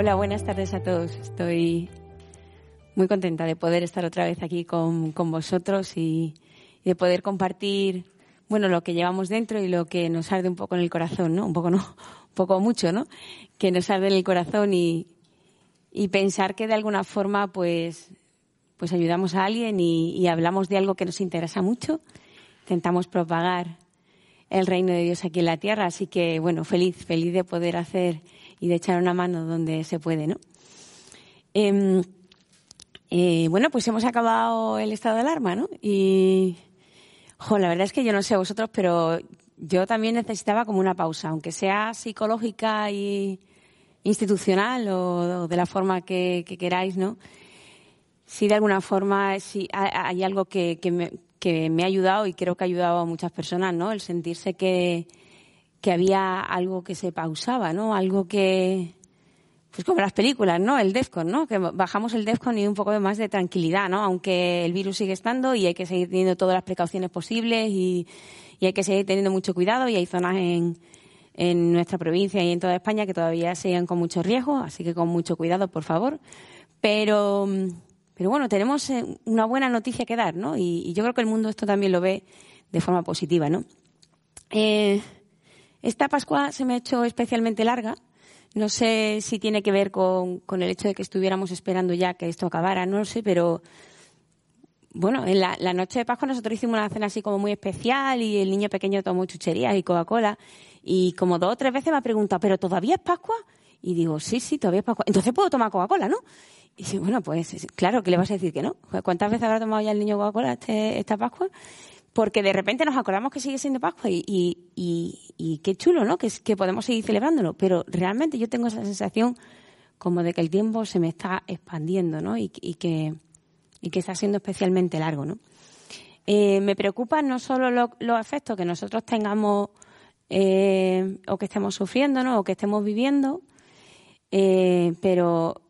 Hola, buenas tardes a todos. Estoy muy contenta de poder estar otra vez aquí con, con vosotros y, de poder compartir, bueno, lo que llevamos dentro y lo que nos arde un poco en el corazón, ¿no? Un poco no, un poco mucho, ¿no? Que nos arde en el corazón y, y pensar que de alguna forma, pues, pues ayudamos a alguien y, y hablamos de algo que nos interesa mucho. Intentamos propagar el reino de Dios aquí en la tierra. Así que, bueno, feliz, feliz de poder hacer y de echar una mano donde se puede, ¿no? Em, eh, bueno, pues hemos acabado el estado de alarma, ¿no? Y, la verdad es que yo no sé vosotros, pero yo también necesitaba como una pausa, aunque sea psicológica y institucional o, de la forma que, que queráis, ¿no? Sí, de alguna forma, sí, hay, algo que, que, me, que me ha ayudado y creo que ha ayudado a muchas personas, ¿no? El sentirse que, que había algo que se pausaba, ¿no? Algo que, pues como las películas, ¿no? El DEFCON, ¿no? Que bajamos el DEFCON y un poco más de tranquilidad, ¿no? Aunque el virus sigue estando y hay que seguir teniendo todas las precauciones posibles y, hay que seguir teniendo mucho cuidado y hay zonas en, en nuestra provincia y en toda España que todavía siguen con mucho riesgo, así que con mucho cuidado, por favor. Pero, pero bueno, tenemos eh, una buena noticia que dar, ¿no? Y, y yo creo que el mundo esto también lo ve de forma positiva, ¿no? Eh, esta Pascua se me ha hecho especialmente larga. No sé si tiene que ver con, el hecho de que estuviéramos esperando ya que esto acabara, no lo sé, pero bueno, en la, noche de Pascua nosotros hicimos una cena así como muy especial y el niño pequeño tomó chucherías y Coca-Cola y como dos o tres veces me ha preguntado, ¿pero todavía es Pascua? Y digo, sí, sí, todavía es Pascua. Entonces puedo tomar Coca-Cola, ¿no? Y dice, bueno, pues claro, que le vas a decir que no? ¿Cuántas veces habrá tomado ya el niño Coca-Cola este, esta Pascua? Porque de repente nos acordamos que sigue siendo Pascua y, qué chulo, ¿no? Que, podemos seguir celebrándolo. Pero realmente yo tengo esa sensación como de que el tiempo se me está expandiendo, ¿no? Y, que, está siendo especialmente largo, ¿no? Eh, me preocupa no solo lo, los efectos que nosotros tengamos eh, o que estemos sufriendo, ¿no? O que estemos viviendo, eh, pero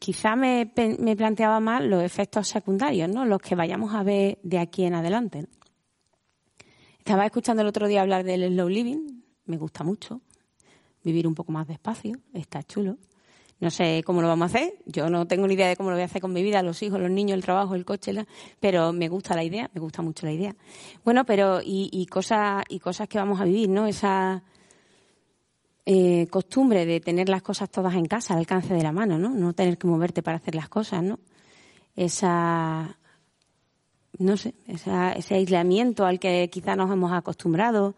quizá me, planteaba más los efectos secundarios, ¿no? Los que vayamos a ver de aquí en adelante. Estaba escuchando el otro día hablar del slow living, me gusta mucho. Vivir un poco más despacio, está chulo. No sé cómo lo vamos a hacer, yo no tengo ni idea de cómo lo voy a hacer con mi vida, los hijos, los niños, el trabajo, el coche, pero me gusta la idea, me gusta mucho la idea. Bueno, pero y, y cosas y cosas que vamos a vivir, ¿no? Esa eh, costumbre de tener las cosas todas en casa, al alcance de la mano, ¿no? No tener que moverte para hacer las cosas, ¿no? Esa no sé, esa, ese aislamiento al que quizá nos hemos acostumbrado,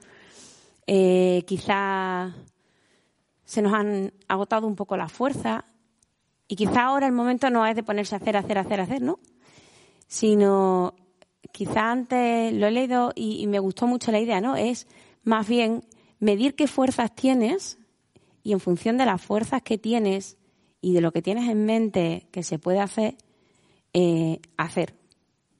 eh, quizá se nos han agotado un poco la fuerza y quizá ahora el momento no es de ponerse a hacer, hacer, hacer, hacer, ¿no? Sino quizá antes lo he leído y, me gustó mucho la idea, ¿no? Es más bien medir qué fuerzas tienes y en función de las fuerzas que tienes y de lo que tienes en mente que se puede hacer, eh, hacer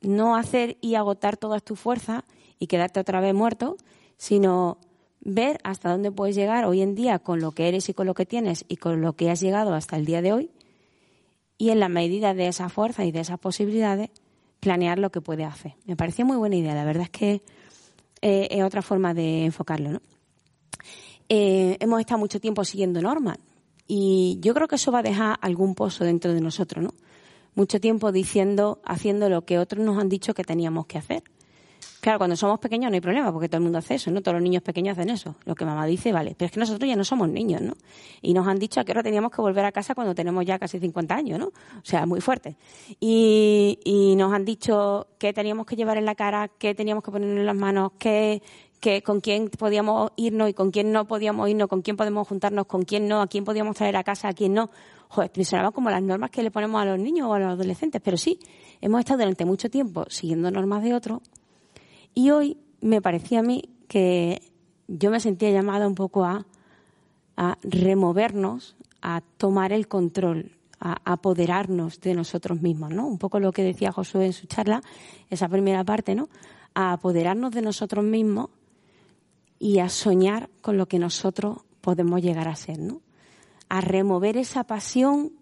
no hacer y agotar todas tus fuerzas y quedarte otra vez muerto, sino ver hasta dónde puedes llegar hoy en día con lo que eres y con lo que tienes y con lo que has llegado hasta el día de hoy y en la medida de esa fuerza y de esas posibilidades planear lo que puedes hacer. Me pareció muy buena idea, la verdad es que eh, es otra forma de enfocarlo. ¿no? Eh, hemos estado mucho tiempo siguiendo normas y yo creo que eso va a dejar algún pozo dentro de nosotros, ¿no? Mucho tiempo diciendo, haciendo lo que otros nos han dicho que teníamos que hacer. Claro, cuando somos pequeños no hay problema, porque todo el mundo hace eso, ¿no? Todos los niños pequeños hacen eso. Lo que mamá dice, vale. Pero es que nosotros ya no somos niños, ¿no? Y nos han dicho a qué hora teníamos que volver a casa cuando tenemos ya casi 50 años, ¿no? O sea, muy fuerte. Y, y nos han dicho qué teníamos que llevar en la cara, qué teníamos que poner en las manos, qué, qué, con quién podíamos irnos y con quién no podíamos irnos, con quién podemos juntarnos, con quién no, a quién podíamos traer a casa, a quién no. Joder, me sonaba como las normas que le ponemos a los niños o a los adolescentes, pero sí, hemos estado durante mucho tiempo siguiendo normas de otros y hoy me parecía a mí que yo me sentía llamada un poco a, a removernos, a tomar el control, a apoderarnos de nosotros mismos, ¿no? Un poco lo que decía Josué en su charla, esa primera parte, ¿no? A apoderarnos de nosotros mismos y a soñar con lo que nosotros podemos llegar a ser, ¿no? A remover esa pasión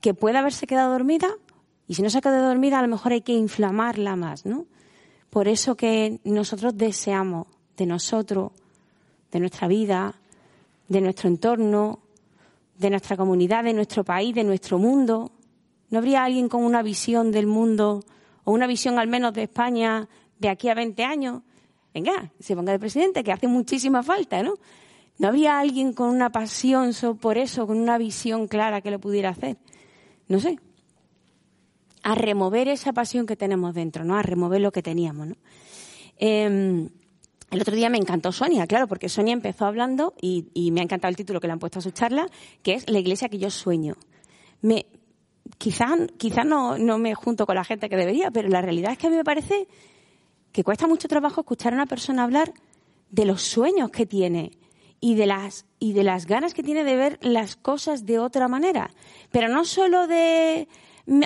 que puede haberse quedado dormida y si no se ha quedado dormida a lo mejor hay que inflamarla más, ¿no? Por eso que nosotros deseamos de nosotros, de nuestra vida, de nuestro entorno, de nuestra comunidad, de nuestro país, de nuestro mundo. ¿No habría alguien con una visión del mundo o una visión al menos de España de aquí a 20 años? Venga, se ponga de presidente, que hace muchísima falta, ¿no? ¿No habría alguien con una pasión por eso, con una visión clara que lo pudiera hacer? No sé. A remover esa pasión que tenemos dentro, ¿no? A remover lo que teníamos. Em, el otro día me encantó Sonia, claro, porque Sonia empezó hablando y, me ha encantado el título que le han puesto a su charla, que es La iglesia que yo sueño. Me, quizás quizá no, no me junto con la gente que debería, pero la realidad es que a mí me parece que cuesta mucho trabajo escuchar a una persona hablar de los sueños que tiene y de las y de las ganas que tiene de ver las cosas de otra manera, pero no solo de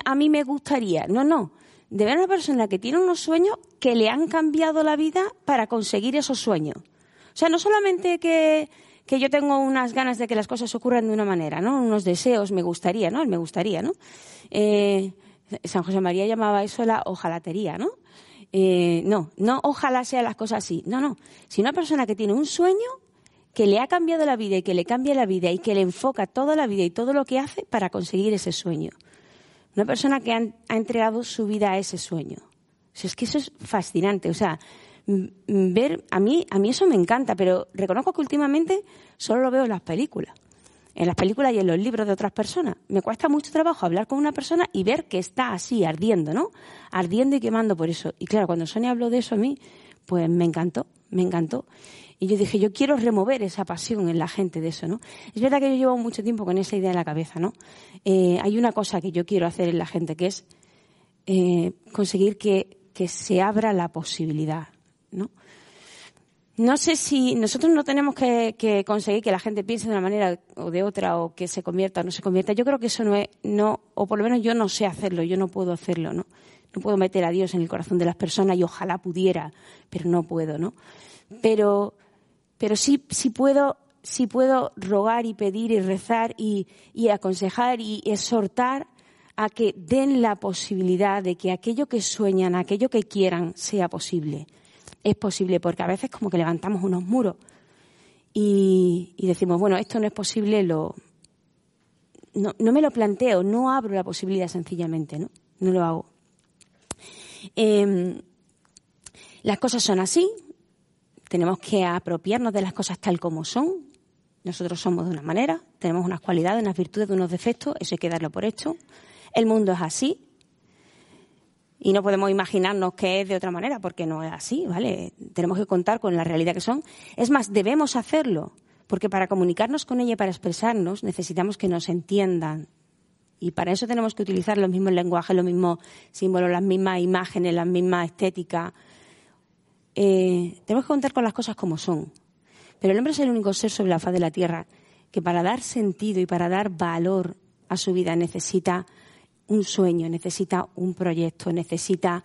a mí me gustaría, no, no, de ver a una persona que tiene unos sueños que le han cambiado la vida para conseguir esos sueños. O sea, no solamente que, yo tengo unas ganas de que las cosas ocurran de una manera, ¿no? Unos deseos, me gustaría, ¿no? Me gustaría, ¿no? Eh, San José María llamaba eso la ojalatería, ¿no? Eh, no, no ojalá sean las cosas así. No, no. Si una persona que tiene un sueño que le ha cambiado la vida y que le cambia la vida y que le enfoca toda la vida y todo lo que hace para conseguir ese sueño. Una persona que ha, entregado su vida a ese sueño. es que eso es fascinante. O sea, ver, a mí, a mí eso me encanta, pero reconozco que últimamente solo lo veo en las películas. En las películas y en los libros de otras personas. Me cuesta mucho trabajo hablar con una persona y ver que está así, ardiendo, ¿no? Ardiendo y quemando por eso. Y claro, cuando Sonia habló de eso a mí, pues me encantó, me encantó. Y yo dije, yo quiero remover esa pasión en la gente de eso, ¿no? Es verdad que yo llevo mucho tiempo con esa idea en la cabeza, ¿no? Eh, hay una cosa que yo quiero hacer en la gente, que es eh, conseguir que, que se abra la posibilidad, ¿no? No sé si nosotros no tenemos que, que, conseguir que la gente piense de una manera o de otra o que se convierta o no se convierta. Yo creo que eso no es, no, o por lo menos yo no sé hacerlo, yo no puedo hacerlo, ¿no? No puedo meter a Dios en el corazón de las personas y ojalá pudiera, pero no puedo, ¿no? Pero pero sí, sí puedo, sí puedo rogar y pedir y rezar y, aconsejar y exhortar a que den la posibilidad de que aquello que sueñan, aquello que quieran, sea posible. Es posible, porque a veces como que levantamos unos muros y, decimos, bueno, esto no es posible, lo, no, no, me lo planteo, no abro la posibilidad sencillamente, ¿no? No lo hago. Em, las cosas son así, tenemos que apropiarnos de las cosas tal como son. Nosotros somos de una manera, tenemos unas cualidades, unas virtudes, unos defectos, eso hay que darlo por hecho. El mundo es así y no podemos imaginarnos que es de otra manera porque no es así, ¿vale? Tenemos que contar con la realidad que son. Es más, debemos hacerlo porque para comunicarnos con ella y para expresarnos necesitamos que nos entiendan. Y para eso tenemos que utilizar los mismos lenguajes, los mismos símbolos, las mismas imágenes, las mismas estéticas, eh, tenemos que contar con las cosas como son. Pero el hombre es el único ser sobre la faz de la tierra que para dar sentido y para dar valor a su vida necesita un sueño, necesita un proyecto, necesita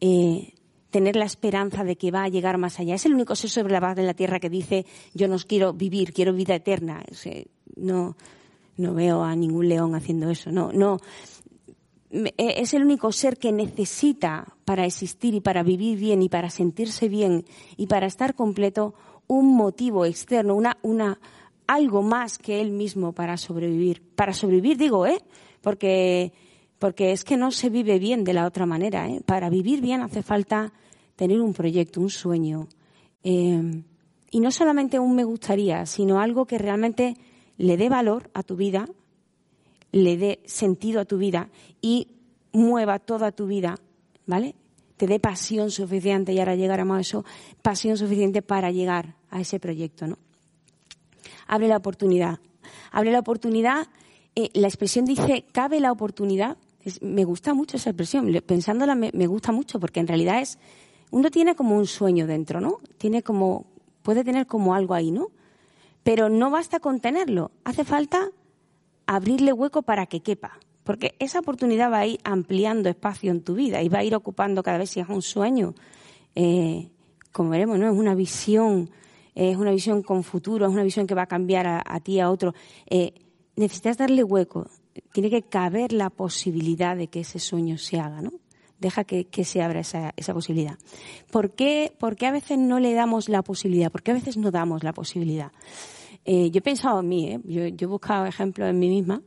eh, tener la esperanza de que va a llegar más allá. Es el único ser sobre la faz de la tierra que dice yo no quiero vivir, quiero vida eterna. no, no veo a ningún león haciendo eso. No, no. E, es el único ser que necesita para existir y para vivir bien y para sentirse bien y para estar completo un motivo externo, una, una, algo más que él mismo para sobrevivir. Para sobrevivir digo, ¿eh? Porque, porque es que no se vive bien de la otra manera, ¿eh? Para vivir bien hace falta tener un proyecto, un sueño. Eh, y no solamente un me gustaría, sino algo que realmente le dé valor a tu vida, le dé sentido a tu vida y mueva toda tu vida, ¿vale? Te dé pasión suficiente, y ahora llegaremos a eso, pasión suficiente para llegar a ese proyecto, ¿no? Abre la oportunidad. Abre la oportunidad eh, la expresión dice, cabe la oportunidad. Me gusta mucho esa expresión. Pensándola me, me gusta mucho porque en realidad es, uno tiene como un sueño dentro, ¿no? Tiene como, puede tener como algo ahí, ¿no? Pero no basta con tenerlo. Hace falta abrirle hueco para que quepa. Porque esa oportunidad va a ir ampliando espacio en tu vida y va a ir ocupando cada vez si es un sueño. eh, como veremos, ¿no? Es una visión, es una visión con futuro, es una visión que va a cambiar a, a ti, a otro. Eh, necesitas darle hueco. Tiene que caber la posibilidad de que ese sueño se haga, ¿no? Deja que, se abra esa, esa posibilidad. ¿Por qué, por qué a veces no le damos la posibilidad? ¿Por qué a veces no damos la posibilidad? Eh, yo he pensado en mí, yo, yo he buscado ejemplos en mí misma.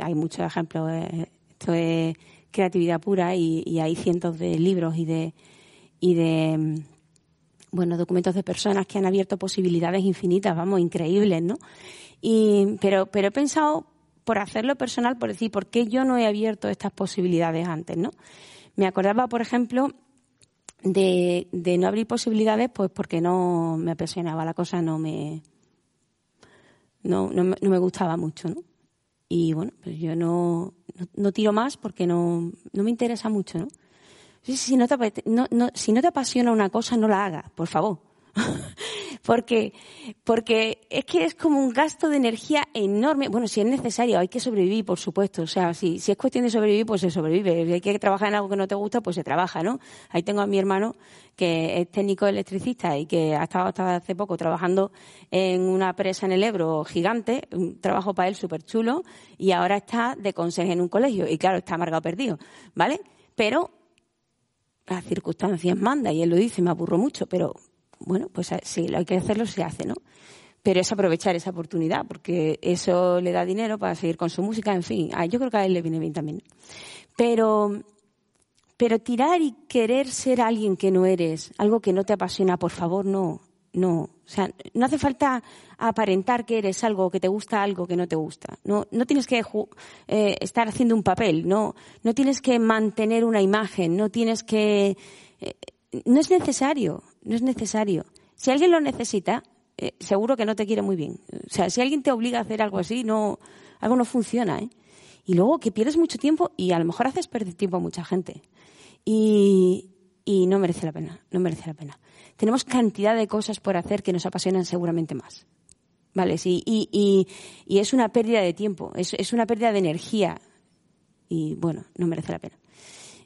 Hay muchos ejemplos. eh, Esto es creatividad pura y, hay cientos de libros y de, y mm, bueno, documentos de personas que han abierto posibilidades infinitas, vamos, increíbles, ¿no? Pero, he pensado por hacerlo personal, por decir, ¿por qué yo no he abierto estas posibilidades antes, no? Me acordaba, por ejemplo, de, no abrir posibilidades, pues porque no me apasionaba la cosa, no, me- no me gustaba mucho, ¿no? Y bueno, pues yo no, no, tiro más porque no, no me interesa mucho, ¿no? Si, no te, no- no- si no te apasiona una cosa, no la hagas, por favor. porque, porque es que es como un gasto de energía enorme. Bueno, si es necesario, hay que sobrevivir, por supuesto. O sea, si, si es cuestión de sobrevivir, pues se sobrevive. Si hay que trabajar en algo que no te gusta, pues se trabaja, ¿no? Ahí tengo a mi hermano, que es técnico electricista y que ha estado hasta hace poco trabajando en una presa en el Ebro gigante, un trabajo para él súper chulo, y ahora está de conserje en un colegio. Y claro, está amargado perdido, ¿vale? Pero las circunstancias manda y él lo dice, me aburro mucho, pero bueno, pues eh, si lo hay que hacerlo, se hace, ¿no? Pero es aprovechar esa oportunidad, porque eso le da dinero para seguir con su música, en fin, yo creo que a él le viene bien también. Pero, pero tirar y querer ser alguien que no eres, algo que no te apasiona, por favor, no, no. O sea, no hace falta aparentar que eres algo, que te gusta algo que no te gusta. No, no tienes que eh, estar haciendo un papel, no, no tienes que mantener una imagen, no tienes que. eh, no es necesario, no es necesario. Si alguien lo necesita, eh, seguro que no te quiere muy bien. O sea, si alguien te obliga a hacer algo así, no, algo no funciona, ¿eh? Y luego que pierdes mucho tiempo y a lo mejor haces perder tiempo a mucha gente. Y, y no merece la pena, no merece la pena. Tenemos cantidad de cosas por hacer que nos apasionan seguramente más. Vale, sí, y, y, y es una pérdida de tiempo, es, es una pérdida de energía. Y bueno, no merece la pena.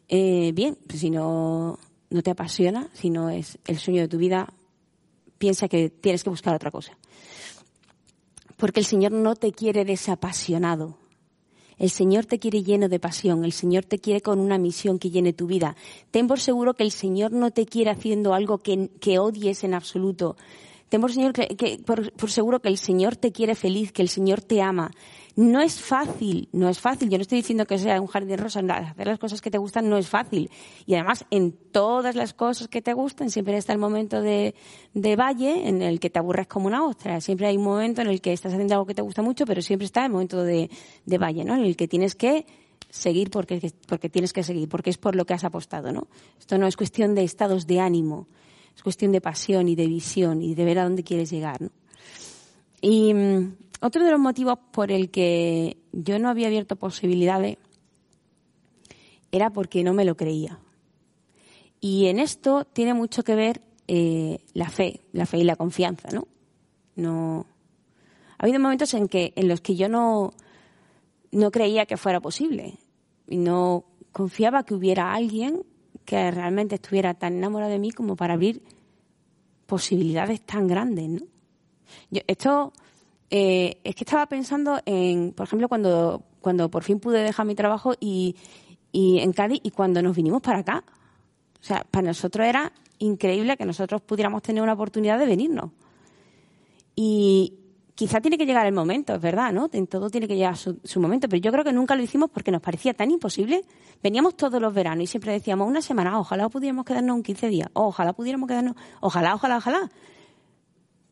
Eh, bien, pues si no, no te apasiona, si no es el sueño de tu vida, piensa que tienes que buscar otra cosa. Porque el Señor no te quiere desapasionado. El Señor te quiere lleno de pasión, el Señor te quiere con una misión que llene tu vida. Ten por seguro que el Señor no te quiere haciendo algo que, que odies en absoluto. Ten por, señor que, que- por- por seguro que el Señor te quiere feliz, que el Señor te ama. No es fácil, no es fácil. Yo no estoy diciendo que sea un jardín rosa. Hacer las cosas que te gustan no es fácil. Y además, en todas las cosas que te gustan, siempre está el momento de, de valle en el que te aburres como una ostra. Siempre hay un momento en el que estás haciendo algo que te gusta mucho, pero siempre está el momento de, de valle, ¿no? En el que tienes que seguir porque, porque tienes que seguir, porque es por lo que has apostado, ¿no? Esto no es cuestión de estados de ánimo, es cuestión de pasión y de visión y de ver a dónde quieres llegar, ¿no? Y mm, otro de los motivos por el que yo no había abierto posibilidades era porque no me lo creía. Y en esto tiene mucho que ver eh, la fe, la fe y la confianza, ¿no? No. Ha habido momentos en que en los que yo no no creía que fuera posible y no confiaba que hubiera alguien que realmente estuviera tan enamorado de mí como para abrir posibilidades tan grandes, ¿no? Yo, esto eh, es que estaba pensando en, por ejemplo, cuando cuando por fin pude dejar mi trabajo y, y en Cádiz y cuando nos vinimos para acá. O sea, para nosotros era increíble que nosotros pudiéramos tener una oportunidad de venirnos. Y quizá tiene que llegar el momento, es verdad, ¿no? Todo tiene que llegar su, su momento, pero yo creo que nunca lo hicimos porque nos parecía tan imposible. Veníamos todos los veranos y siempre decíamos una semana, ojalá pudiéramos quedarnos un 15 días, ojalá pudiéramos quedarnos, ojalá, ojalá, ojalá.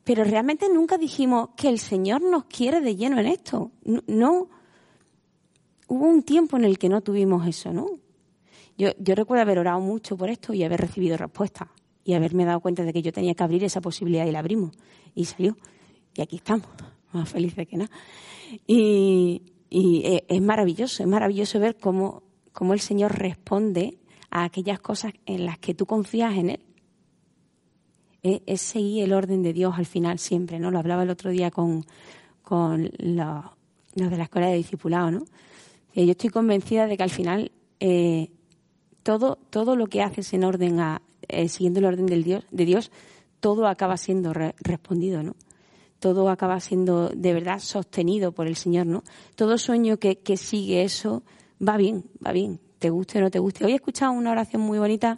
Pero realmente nunca dijimos que el Señor nos quiere de lleno en esto. No. hubo un tiempo en el que no tuvimos eso, ¿no? Yo, yo recuerdo haber orado mucho por esto y haber recibido respuesta y haberme dado cuenta de que yo tenía que abrir esa posibilidad y la abrimos. Y salió. Y aquí estamos, más felices que nada. Y, eh, es maravilloso, es maravilloso ver cómo, cómo el Señor responde a aquellas cosas en las que tú confías en Él. Es, es seguir el orden de Dios al final siempre, ¿no? Lo hablaba el otro día con, con los, de la escuela de discipulado, ¿no? Y yo estoy convencida de que al final eh, todo, todo lo que haces en orden a, eh, siguiendo el orden del Dios, de Dios, todo acaba siendo re- respondido, ¿no? Todo acaba siendo de verdad sostenido por el Señor, ¿no? Todo sueño que, que sigue eso va bien, va bien, te guste o no te guste. Hoy he escuchado una oración muy bonita,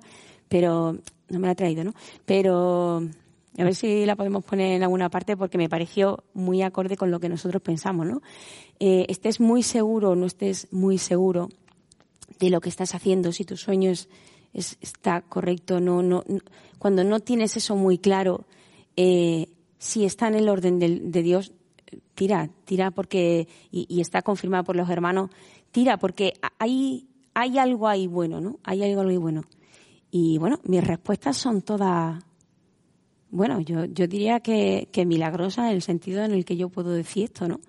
pero no me la he traído, ¿no? Pero a ver si la podemos poner en alguna parte porque me pareció muy acorde con lo que nosotros pensamos, ¿no? Eh, estés muy seguro o no estés muy seguro de lo que estás haciendo, si tu sueño es, es- está correcto, no, no, no- cuando no tienes eso muy claro, eh, si está en el orden de Dios, tira, tira porque, y, y está confirmado por los hermanos, tira porque hay, hay algo ahí bueno, ¿no? Hay algo ahí bueno. Y bueno, mis respuestas son todas, bueno, yo, yo diría que, que milagrosas en el sentido en el que yo puedo decir esto, ¿no?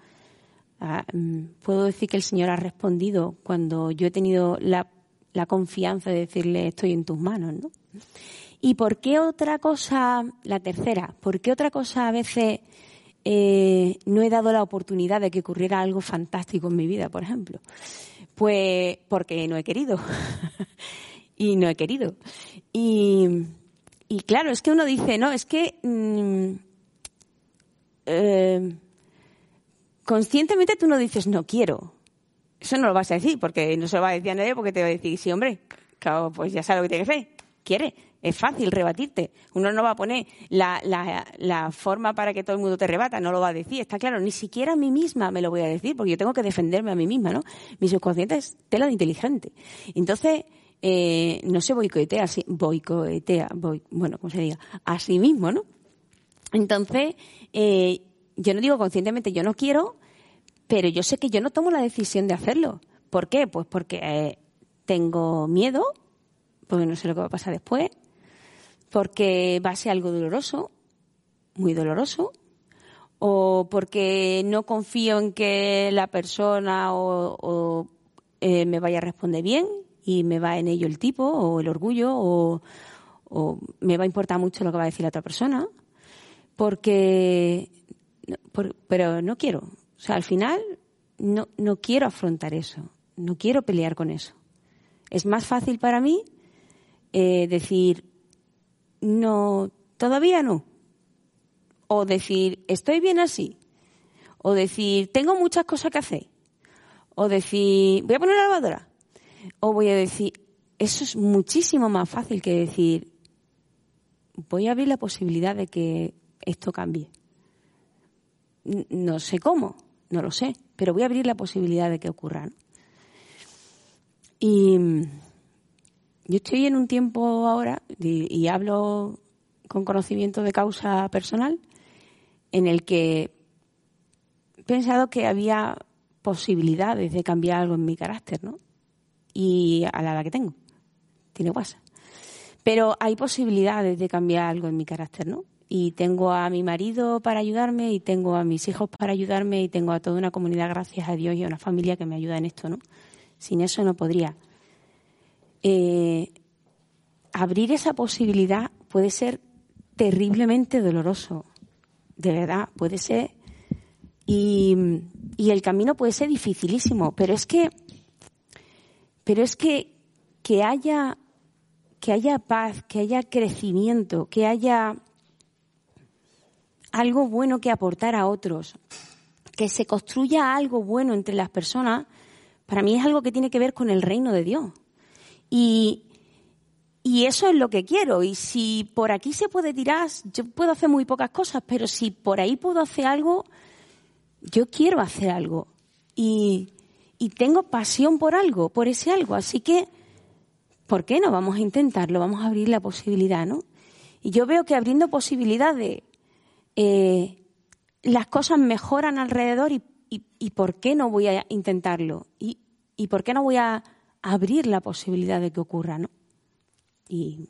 Ah, mm, puedo decir que el Señor ha respondido cuando yo he tenido la, la confianza de decirle estoy en tus manos, ¿no? ¿Y por qué otra cosa, la tercera, por qué otra cosa a veces eh, no he dado la oportunidad de que ocurriera algo fantástico en mi vida, por ejemplo? Pues porque no he querido. y no he querido. Y, claro, es que uno dice, no, es que mm, eh, conscientemente tú no dices no quiero. Eso no lo vas a decir, porque no se lo va a decir a nadie, porque te va a decir, sí, hombre, claro, pues ya sabe lo que tiene que hacer. Quiere. Es fácil rebatirte. Uno no va a poner la, forma para que todo el mundo te rebata, no lo va a decir. Está claro, ni siquiera a mí misma me lo voy a decir, porque yo tengo que defenderme a mí misma, ¿no? Mi subconsciente es tela de inteligente. Entonces, eh, no se boicotea, sí, boicotea, boi- bueno, como se diga, a sí mismo, ¿no? Entonces, eh, yo no digo conscientemente, yo no quiero, pero yo sé que yo no tomo la decisión de hacerlo. ¿Por qué? Pues porque eh, tengo miedo, porque no sé lo que va a pasar después, porque va a ser algo doloroso, muy doloroso, o porque no confío en que la persona o, eh, me vaya a responder bien y me va en ello el tipo o el orgullo o, me va a importar mucho lo que va a decir la otra persona porque pero no quiero. O sea al final no no quiero afrontar eso no quiero pelear con eso. Es más fácil para mí eh, decir no todavía no. O decir estoy bien así. O decir tengo muchas cosas que hacer. O decir voy a poner la lavadora. O voy a decir eso es muchísimo más fácil que decir voy a abrir la posibilidad de que esto cambie. No sé cómo no lo sé pero voy a abrir la posibilidad de que ocurra ¿no? y yo estoy en un tiempo ahora y, hablo con conocimiento de causa personal en el que he pensado que había posibilidades de cambiar algo en mi carácter, ¿no? Y a la edad que tengo, tiene WhatsApp. Pero hay posibilidades de cambiar algo en mi carácter, ¿no? Y tengo a mi marido para ayudarme, y tengo a mis hijos para ayudarme, y tengo a toda una comunidad, gracias a Dios, y a una familia que me ayuda en esto, ¿no? Sin eso no podría. Eh, abrir esa posibilidad puede ser terriblemente doloroso, de verdad, puede ser. Y, y el camino puede ser dificilísimo, pero es que, pero es que, que haya, que haya paz, que haya crecimiento, que haya algo bueno que aportar a otros, que se construya algo bueno entre las personas, para mí es algo que tiene que ver con el reino de Dios. Y, y eso es lo que quiero. Y si por aquí se puede tirar, yo puedo hacer muy pocas cosas, pero si por ahí puedo hacer algo, yo quiero hacer algo. Y, y tengo pasión por algo, por ese algo. Así que, ¿por qué no? Vamos a intentarlo, vamos a abrir la posibilidad, ¿no? Y yo veo que abriendo posibilidades, eh, las cosas mejoran alrededor y, y, y ¿por qué no voy a intentarlo? ¿Y, y por qué no voy a abrir la posibilidad de que ocurra, ¿no? Y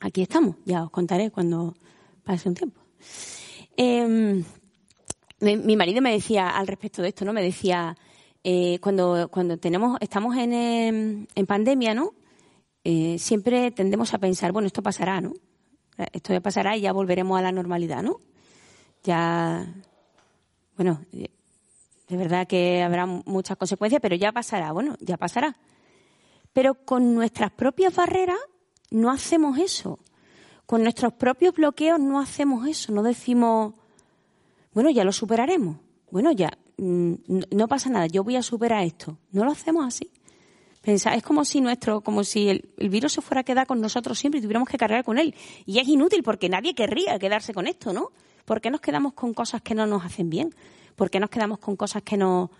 aquí estamos, ya os contaré cuando pase un tiempo. Eh, mi, marido me decía al respecto de esto, ¿no? Me decía, eh, cuando, cuando tenemos, estamos en, em, en pandemia, ¿no? Eh, siempre tendemos a pensar, bueno, esto pasará, ¿no? Esto ya pasará y ya volveremos a la normalidad, ¿no? Ya, bueno, de verdad que habrá muchas consecuencias, pero ya pasará, bueno, ya pasará. Pero con nuestras propias barreras no hacemos eso. Con nuestros propios bloqueos no hacemos eso. No decimos, bueno, ya lo superaremos. Bueno, ya, mm, no pasa nada, yo voy a superar esto. No lo hacemos así. es como si nuestro, como si el, virus se fuera a quedar con nosotros siempre y tuviéramos que cargar con él. Y es inútil porque nadie querría quedarse con esto, ¿no? ¿Por qué nos quedamos con cosas que no nos hacen bien? ¿Por qué nos quedamos con cosas que no,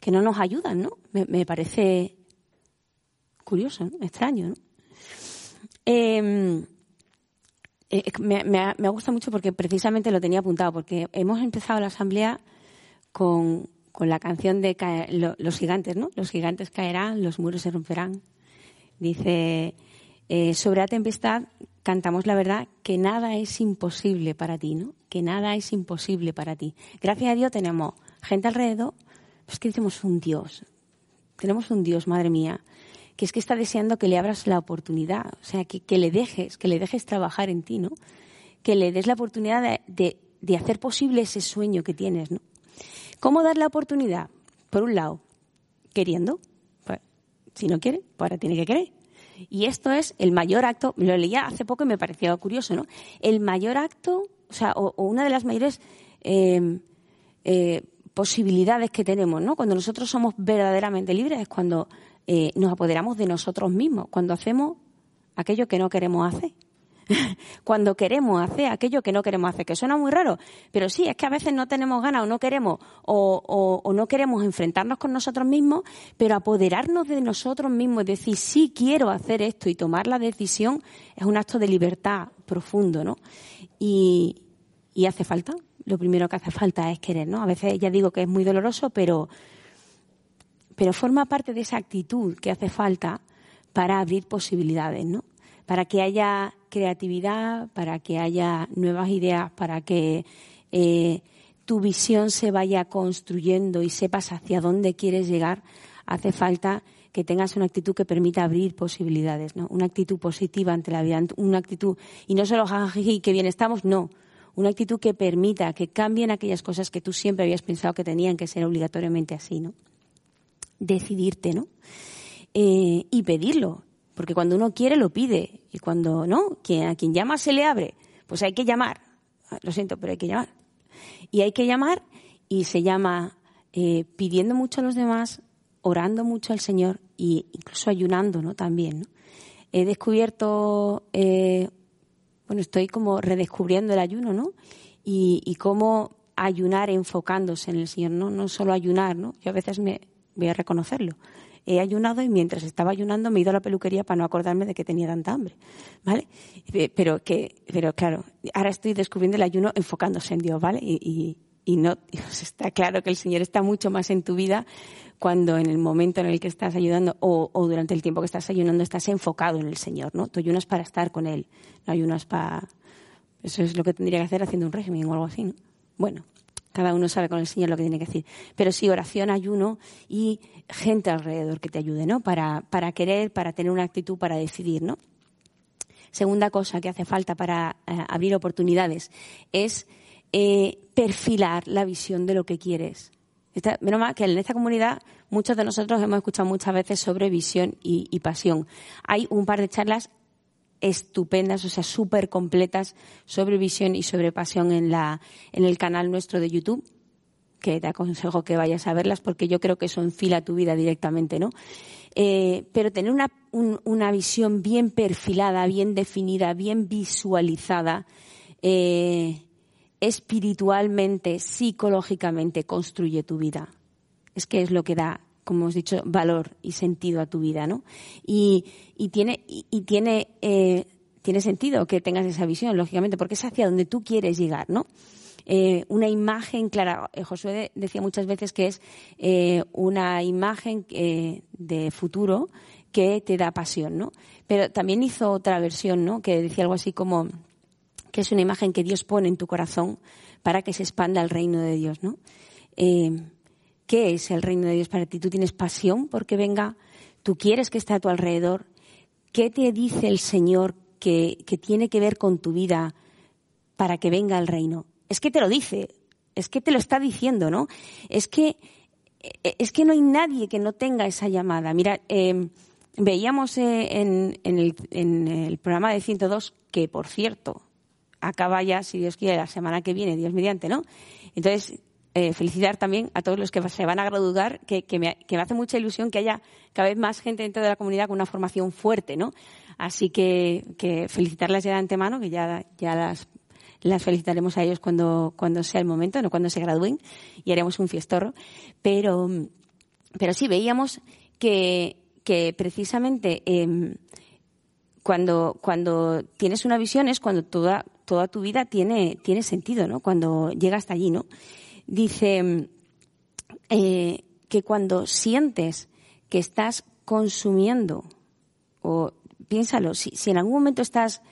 que no nos ayudan, ¿no? Me, parece curioso, ¿no? extraño, ¿no? Em, eh, me, me, gusta mucho porque precisamente lo tenía apuntado, porque hemos empezado la asamblea con, la canción de los gigantes, ¿no? Los gigantes caerán, los muros se romperán. Dice, eh, sobre la tempestad cantamos la verdad que nada es imposible para ti, ¿no? Que nada es imposible para ti. Gracias a Dios tenemos gente alrededor, pues que tenemos un Dios. Tenemos un Dios, madre mía, que es que está deseando que le abras la oportunidad, o sea, que, que le dejes, que le dejes trabajar en ti, ¿no? Que le des la oportunidad de, hacer posible ese sueño que tienes, ¿no? ¿Cómo dar la oportunidad? Por un lado, queriendo. Pues, si no quiere, pues ahora tiene que querer. Y esto es el mayor acto, lo leía hace poco y me parecía curioso, ¿no? El mayor acto, o sea, o, una de las mayores em, eh, posibilidades que tenemos, ¿no? Cuando nosotros somos verdaderamente libres es cuando eh, nos apoderamos de nosotros mismos, cuando hacemos aquello que no queremos hacer. cuando queremos hacer aquello que no queremos hacer, que suena muy raro, pero sí, es que a veces no tenemos ganas o no queremos o, no queremos enfrentarnos con nosotros mismos, pero apoderarnos de nosotros mismos, decir, sí quiero hacer esto y tomar la decisión es un acto de libertad profundo, ¿no? Y, y hace falta, lo primero que hace falta es querer, ¿no? A veces ya digo que es muy doloroso, pero, pero forma parte de esa actitud que hace falta para abrir posibilidades, ¿no? Para que haya creatividad, para que haya nuevas ideas, para que eh, tu visión se vaya construyendo y sepas hacia dónde quieres llegar, hace falta que tengas una actitud que permita abrir posibilidades, ¿no? Una actitud positiva ante la vida, una actitud, y no solo jajaji, que bien estamos, no. Una actitud que permita que cambien aquellas cosas que tú siempre habías pensado que tenían que ser obligatoriamente así, ¿no? Decidirte, ¿no? Eh, y pedirlo. Porque cuando uno quiere, lo pide. Y cuando no, quien, a quien llama se le abre. Pues hay que llamar. Ah, lo siento, pero hay que llamar. Y hay que llamar y se llama eh, pidiendo mucho a los demás, orando mucho al Señor e incluso ayunando, ¿no? También, ¿no? He descubierto, eh, bueno, estoy como redescubriendo el ayuno, ¿no? Y, y cómo ayunar enfocándose en el Señor, ¿no? No solo ayunar, ¿no? Yo a veces me voy a reconocerlo he ayunado y mientras estaba ayunando me he ido a la peluquería para no acordarme de que tenía tanta hambre, ¿vale? Pero que, pero claro, ahora estoy descubriendo el ayuno enfocándose en Dios, ¿vale? Y, y, no, está claro que el Señor está mucho más en tu vida cuando en el momento en el que estás ayudando o, o, durante el tiempo que estás ayunando estás enfocado en el Señor, ¿no? Tu ayuno es para estar con Él, no ayunas para... Eso es lo que tendría que hacer haciendo un régimen o algo así, ¿no? Bueno, cada uno sabe con el Señor lo que tiene que decir. Pero sí, oración, ayuno y gente alrededor que te ayude, ¿no? Para, querer, para tener una actitud, para decidir, ¿no? Segunda cosa que hace falta para eh, abrir oportunidades es eh, perfilar la visión de lo que quieres. menos mal que en esta comunidad muchos de nosotros hemos escuchado muchas veces sobre visión y pasión. Hay un par de charlas estupendas, o sea, súper completas sobre visión y sobre pasión en, la, en el canal nuestro de YouTube, que te aconsejo que vayas a verlas porque yo creo que eso enfila tu vida directamente, ¿no? Eh, pero tener una, una, visión bien perfilada, bien definida, bien visualizada, eh, espiritualmente, psicológicamente, construye tu vida. Es que es lo que da como hemos dicho, valor y sentido a tu vida, ¿no? Y, tiene, y, tiene, eh, tiene sentido que tengas esa visión, lógicamente, porque es hacia donde tú quieres llegar, ¿no? Eh, una imagen clara. Eh, Josué decía muchas veces que es una imagen de futuro que te da pasión, ¿no? Pero también hizo otra versión, ¿no? Que decía algo así como que es una imagen que Dios pone en tu corazón para que se expanda el reino de Dios, ¿no? ¿Qué es el reino de Dios para ti? ¿Tú tienes pasión porque venga? ¿Tú quieres que esté a tu alrededor? ¿Qué te dice el Señor que, que tiene que ver con tu vida para que venga el reino? Es que te lo dice, es que te lo está diciendo, ¿no? Es que, es que no hay nadie que no tenga esa llamada. Mira, eh, veíamos eh, en, en, el, en, el, programa de 102, que por cierto, acaba ya, si Dios quiere, la semana que viene, Dios mediante, ¿no? Entonces, eh, felicitar también a todos los que se van a graduar, que, me, hace mucha ilusión que haya cada vez más gente dentro de la comunidad con una formación fuerte, ¿no? Así que, felicitarlas ya de antemano, que ya, las, felicitaremos a ellos cuando, sea el momento, no cuando se gradúen, y haremos un fiestorro. Pero, sí, veíamos que, precisamente eh, cuando, tienes una visión es cuando toda, toda tu vida tiene, tiene sentido, ¿no? Cuando llega hasta allí, ¿no? Dice eh, que cuando sientes que estás consumiendo, o piénsalo, si, si en algún momento estás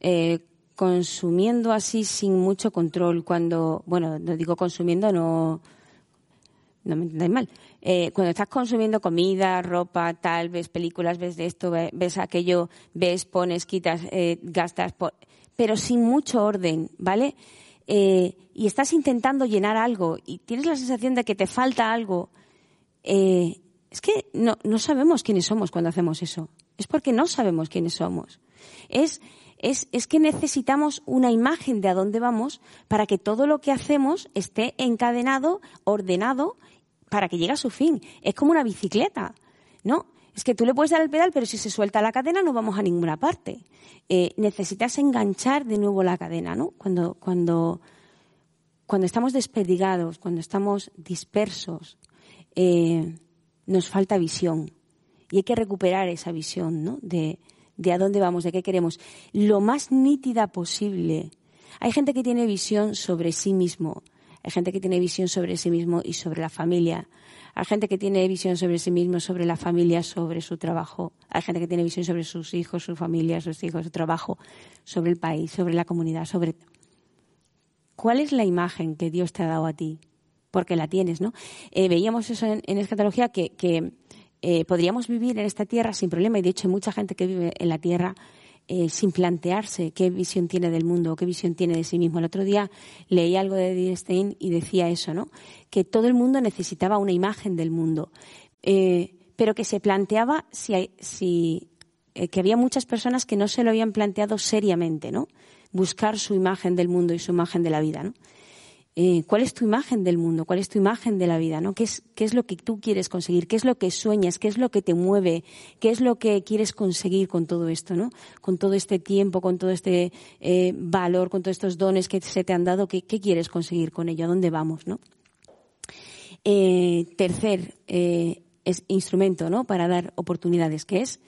eh, consumiendo así sin mucho control, cuando, bueno, no digo consumiendo, no, no me entendáis mal, eh, cuando estás consumiendo comida, ropa, tal, ves películas, ves de esto, ves aquello, ves, pones, quitas, eh, gastas, pero sin mucho orden, ¿vale? Eh, y estás intentando llenar algo y tienes la sensación de que te falta algo, eh, es que no, no sabemos quiénes somos cuando hacemos eso. Es porque no sabemos quiénes somos. Es, es, es, que necesitamos una imagen de a dónde vamos para que todo lo que hacemos esté encadenado, ordenado, para que llegue a su fin. Es como una bicicleta, ¿no? Es que tú le puedes dar el pedal, pero si se suelta la cadena no vamos a ninguna parte. Eh, necesitas enganchar de nuevo la cadena, ¿no? Cuando, cuando, cuando estamos desperdigados, cuando estamos dispersos, eh, nos falta visión. Y hay que recuperar esa visión, ¿no? De, de a dónde vamos, de qué queremos. Lo más nítida posible. Hay gente que tiene visión sobre sí mismo. Hay gente que tiene visión sobre sí mismo y sobre la familia. Hay gente que tiene visión sobre sí mismo, sobre la familia, sobre su trabajo. Hay gente que tiene visión sobre sus hijos, su familia, sus hijos, su trabajo, sobre el país, sobre la comunidad, sobre. ¿Cuál es la imagen que Dios te ha dado a ti? Porque la tienes, ¿no? Eh, veíamos eso en, en escatología que, que eh, podríamos vivir en esta tierra sin problema y de hecho hay mucha gente que vive en la tierra eh, sin plantearse qué visión tiene del mundo o qué visión tiene de sí mismo. El otro día leí algo de Edith Stein y decía eso, ¿no? Que todo el mundo necesitaba una imagen del mundo, eh, pero que se planteaba si, si eh, que había muchas personas que no se lo habían planteado seriamente, ¿no? Buscar su imagen del mundo y su imagen de la vida, ¿no? Eh, cuál es tu imagen del mundo, cuál es tu imagen de la vida. ¿Qué es, ¿Qué es lo que tú quieres conseguir? ¿Qué es lo que sueñas? ¿Qué es lo que te mueve? ¿Qué es lo que quieres conseguir con todo esto, ¿no? Con todo este tiempo, con todo este eh, valor, con todos estos dones que se te han dado, ¿qué, quieres conseguir con ello? ¿A dónde vamos? Eh, tercer instrumento. Para dar oportunidades, que es,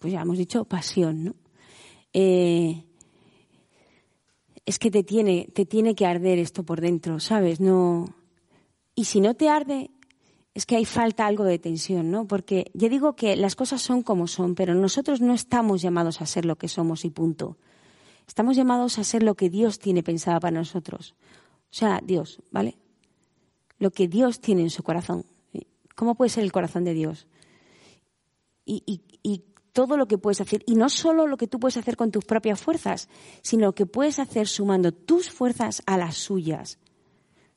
pues ya hemos dicho, pasión, ¿no? Es que te tiene, te tiene que arder esto por dentro, ¿sabes? No. Y si no te arde, es que hay falta algo de tensión, ¿no? Porque ya digo que las cosas son como son, pero nosotros no estamos llamados a ser lo que somos y punto. Estamos llamados a ser lo que Dios tiene pensado para nosotros. O sea, Dios, ¿vale? Lo que Dios tiene en su corazón. ¿Cómo puede ser el corazón de Dios? Y, y, y todo lo que puedes hacer. Y no solo lo que tú puedes hacer con tus propias fuerzas, sino lo que puedes hacer sumando tus fuerzas a las suyas.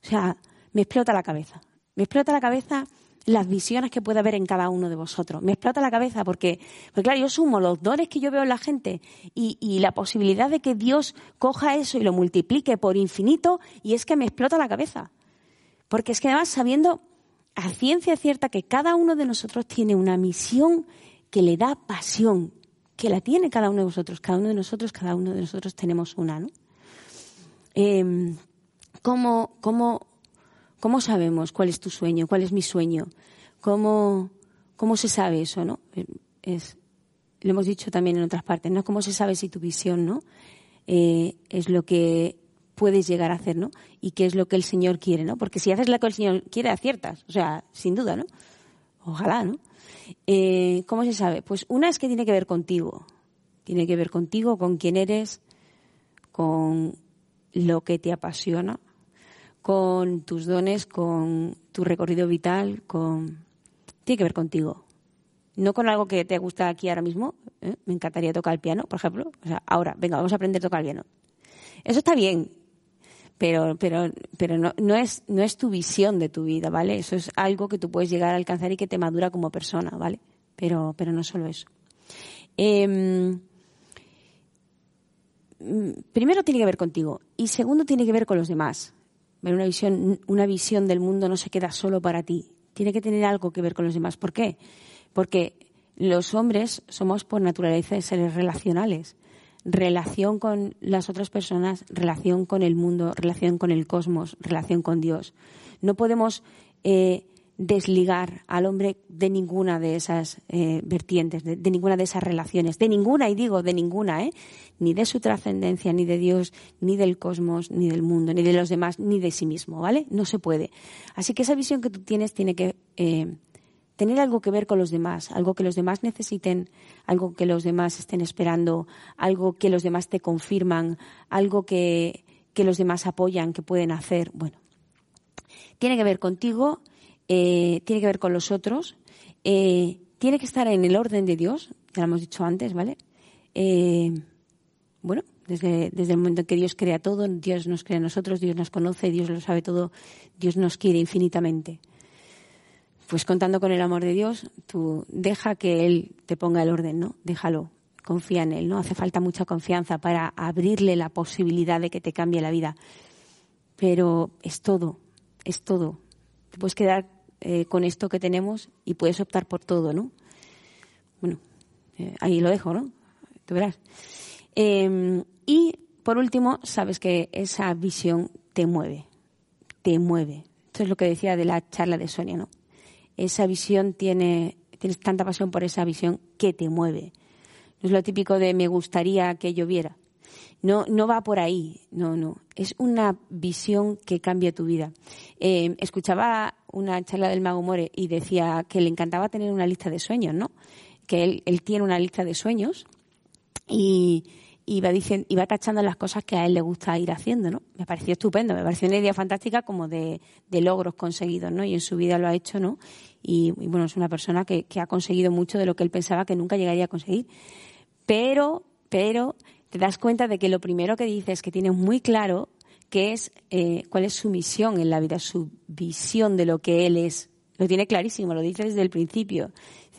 O sea, me explota la cabeza. Me explota la cabeza las visiones que puede haber en cada uno de vosotros. Me explota la cabeza porque, porque claro, yo sumo los dones que yo veo en la gente y, y, la posibilidad de que Dios coja eso y lo multiplique por infinito y es que me explota la cabeza. Porque es que además sabiendo a ciencia cierta que cada uno de nosotros tiene una misión que le da pasión, que la tiene cada uno de vosotros, cada uno de nosotros, cada uno de nosotros tenemos una, ¿no? Eh, ¿cómo, cómo, ¿Cómo sabemos cuál es tu sueño, cuál es mi sueño? ¿Cómo, cómo se sabe eso, no? Es, lo hemos dicho también en otras partes, ¿no? ¿Cómo se sabe si tu visión, no? Eh, es lo que puedes llegar a hacer, ¿no? Y qué es lo que el Señor quiere, ¿no? Porque si haces lo que el Señor quiere, aciertas, o sea, sin duda, ¿no? Ojalá, ¿no? Eh, ¿Cómo se sabe? Pues una es que tiene que ver contigo. Tiene que ver contigo, con quién eres, con lo que te apasiona, con tus dones, con tu recorrido vital, con tiene que ver contigo. No con algo que te gusta aquí ahora mismo. ¿eh? Me encantaría tocar el piano, por ejemplo. O sea, ahora, venga, vamos a aprender a tocar el piano. Eso está bien, pero, pero, pero no, no, es, no es tu visión de tu vida, ¿vale? Eso es algo que tú puedes llegar a alcanzar y que te madura como persona, ¿vale? Pero, pero no solo eso. Em, primero tiene que ver contigo y segundo tiene que ver con los demás. Una visión, una visión del mundo no se queda solo para ti, tiene que tener algo que ver con los demás. ¿Por qué? Porque los hombres somos por naturaleza seres relacionales relación con las otras personas, relación con el mundo, relación con el cosmos, relación con Dios. No podemos eh, desligar al hombre de ninguna de esas eh, vertientes, de, ninguna de esas relaciones, de ninguna, y digo de ninguna, ¿eh? ni de su trascendencia, ni de Dios, ni del cosmos, ni del mundo, ni de los demás, ni de sí mismo, ¿vale? No se puede. Así que esa visión que tú tienes tiene que tener algo que ver con los demás, algo que los demás necesiten, algo que los demás estén esperando, algo que los demás te confirman, algo que, los demás apoyan, que pueden hacer. Bueno, tiene que ver contigo, eh, tiene que ver con los otros, eh, tiene que estar en el orden de Dios, ya lo hemos dicho antes, ¿vale? Eh, bueno, desde, desde el momento en que Dios crea todo, Dios nos crea a nosotros, Dios nos conoce, Dios lo sabe todo, Dios nos quiere infinitamente pues contando con el amor de Dios, tú deja que Él te ponga el orden, ¿no? Déjalo, confía en Él, ¿no? Hace falta mucha confianza para abrirle la posibilidad de que te cambie la vida. Pero es todo, es todo. Te puedes quedar eh, con esto que tenemos y puedes optar por todo, ¿no? Bueno, eh, ahí lo dejo, ¿no? Tú verás. Em, y por último, sabes que esa visión te mueve, te mueve. Esto es lo que decía de la charla de Sonia, ¿no? Esa visión tiene, tienes tanta pasión por esa visión que te mueve. No es lo típico de me gustaría que lloviera. No, no va por ahí, no, no. Es una visión que cambia tu vida. Eh, escuchaba una charla del Mago More y decía que le encantaba tener una lista de sueños, ¿no? Que él, él tiene una lista de sueños y, y va, diciendo, y va tachando las cosas que a él le gusta ir haciendo, ¿no? Me pareció estupendo, me pareció una idea fantástica como de, logros conseguidos, ¿no? Y en su vida lo ha hecho, ¿no? Y, bueno, es una persona que, ha conseguido mucho de lo que él pensaba que nunca llegaría a conseguir. Pero, pero, te das cuenta de que lo primero que dice es que tiene muy claro qué es, eh, cuál es su misión en la vida, su visión de lo que él es. Lo tiene clarísimo, lo dice desde el principio.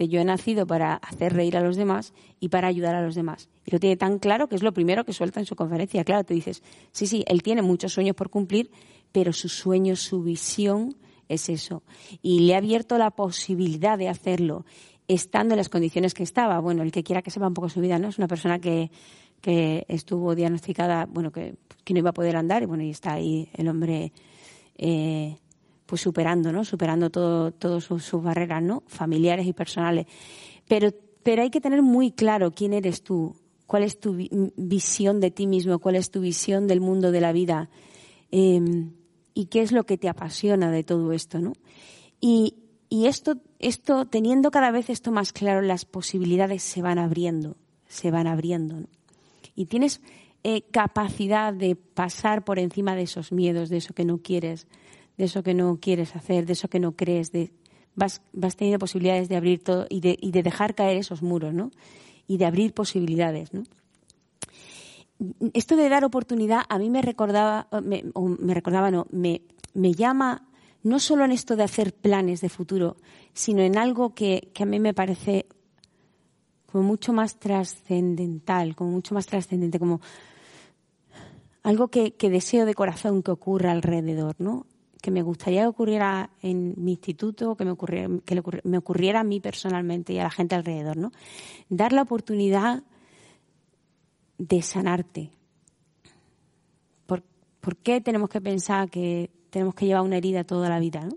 Yo he nacido para hacer reír a los demás y para ayudar a los demás. Y lo tiene tan claro que es lo primero que suelta en su conferencia. Claro, tú dices, sí, sí, él tiene muchos sueños por cumplir, pero su sueño, su visión es eso. Y le ha abierto la posibilidad de hacerlo estando en las condiciones que estaba. Bueno, el que quiera que sepa un poco su vida, ¿no? Es una persona que, que estuvo diagnosticada, bueno, que, que, no iba a poder andar y bueno, y está ahí el hombre eh, pues superando, ¿no? Superando todo, todas sus, barreras, ¿no? Familiares y personales. Pero, pero hay que tener muy claro quién eres tú, cuál es tu visión de ti mismo, cuál es tu visión del mundo de la vida em, y qué es lo que te apasiona de todo esto, ¿no? Y, y esto, esto, teniendo cada vez esto más claro, las posibilidades se van abriendo, se van abriendo. Y tienes eh, capacidad de pasar por encima de esos miedos, de eso que no quieres, de eso que no quieres hacer, de eso que no crees, de, vas, vas teniendo posibilidades de abrir todo y de, y de dejar caer esos muros, ¿no? Y de abrir posibilidades, ¿no? Esto de dar oportunidad a mí me recordaba, me, me recordaba, no, me, me llama no solo en esto de hacer planes de futuro, sino en algo que, que a mí me parece como mucho más trascendental, como mucho más trascendente, como algo que, que, deseo de corazón que ocurra alrededor, ¿no? Que me gustaría que ocurriera en mi instituto, que me ocurriera, que me ocurriera a mí personalmente y a la gente alrededor, ¿no? Dar la oportunidad de sanarte. ¿Por, ¿Por, qué tenemos que pensar que tenemos que llevar una herida toda la vida, ¿no?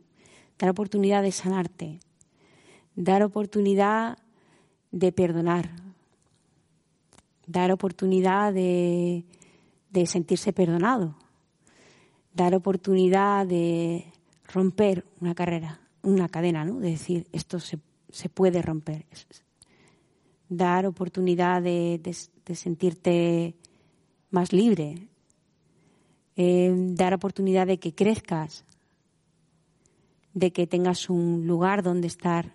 Dar oportunidad de sanarte. Dar oportunidad de perdonar. Dar oportunidad de sentirse perdonado dar oportunidad de romper una carrera, una cadena, ¿no? De decir, esto se, se puede romper. Dar oportunidad de, de, sentirte más libre. eh, dar oportunidad de que crezcas, de que tengas un lugar donde estar,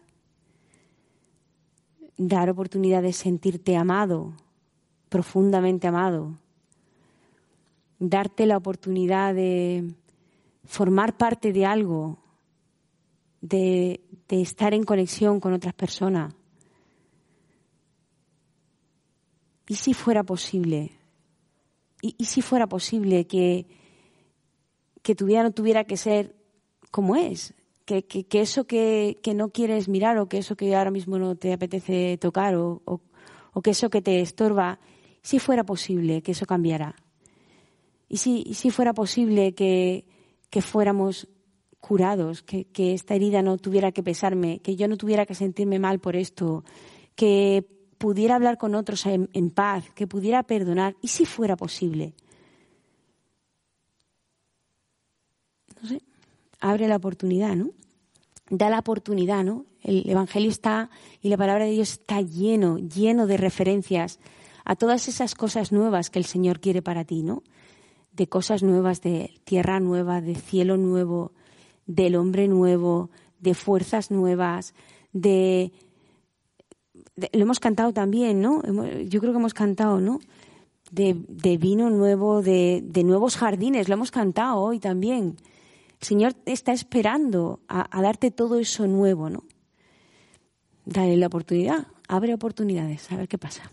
dar oportunidad de sentirte amado, profundamente amado, darte la oportunidad de formar parte de algo, de, estar en conexión con otras personas. ¿Y si fuera posible? ¿Y, si fuera posible que, que tu vida no tuviera que ser como es? Que, que, eso que, no quieres mirar o que eso que ahora mismo no te apetece tocar o, o, que eso que te estorba, si fuera posible que eso cambiara. Y si, si fuera posible que, que fuéramos curados, que, esta herida no tuviera que pesarme, que yo no tuviera que sentirme mal por esto, que pudiera hablar con otros en, paz, que pudiera perdonar, y si fuera posible. No sé, abre la oportunidad, ¿no? Da la oportunidad, ¿no? El Evangelio está y la palabra de Dios está lleno, lleno de referencias a todas esas cosas nuevas que el Señor quiere para ti, ¿no? De cosas nuevas, de tierra nueva, de cielo nuevo, del hombre nuevo, de fuerzas nuevas, de, lo hemos cantado también, ¿no? Yo creo que hemos cantado, ¿no? De, vino nuevo, de, nuevos jardines, lo hemos cantado hoy también. El Señor está esperando a, a darte todo eso nuevo, ¿no? Dale la oportunidad, abre oportunidades, a ver qué pasa.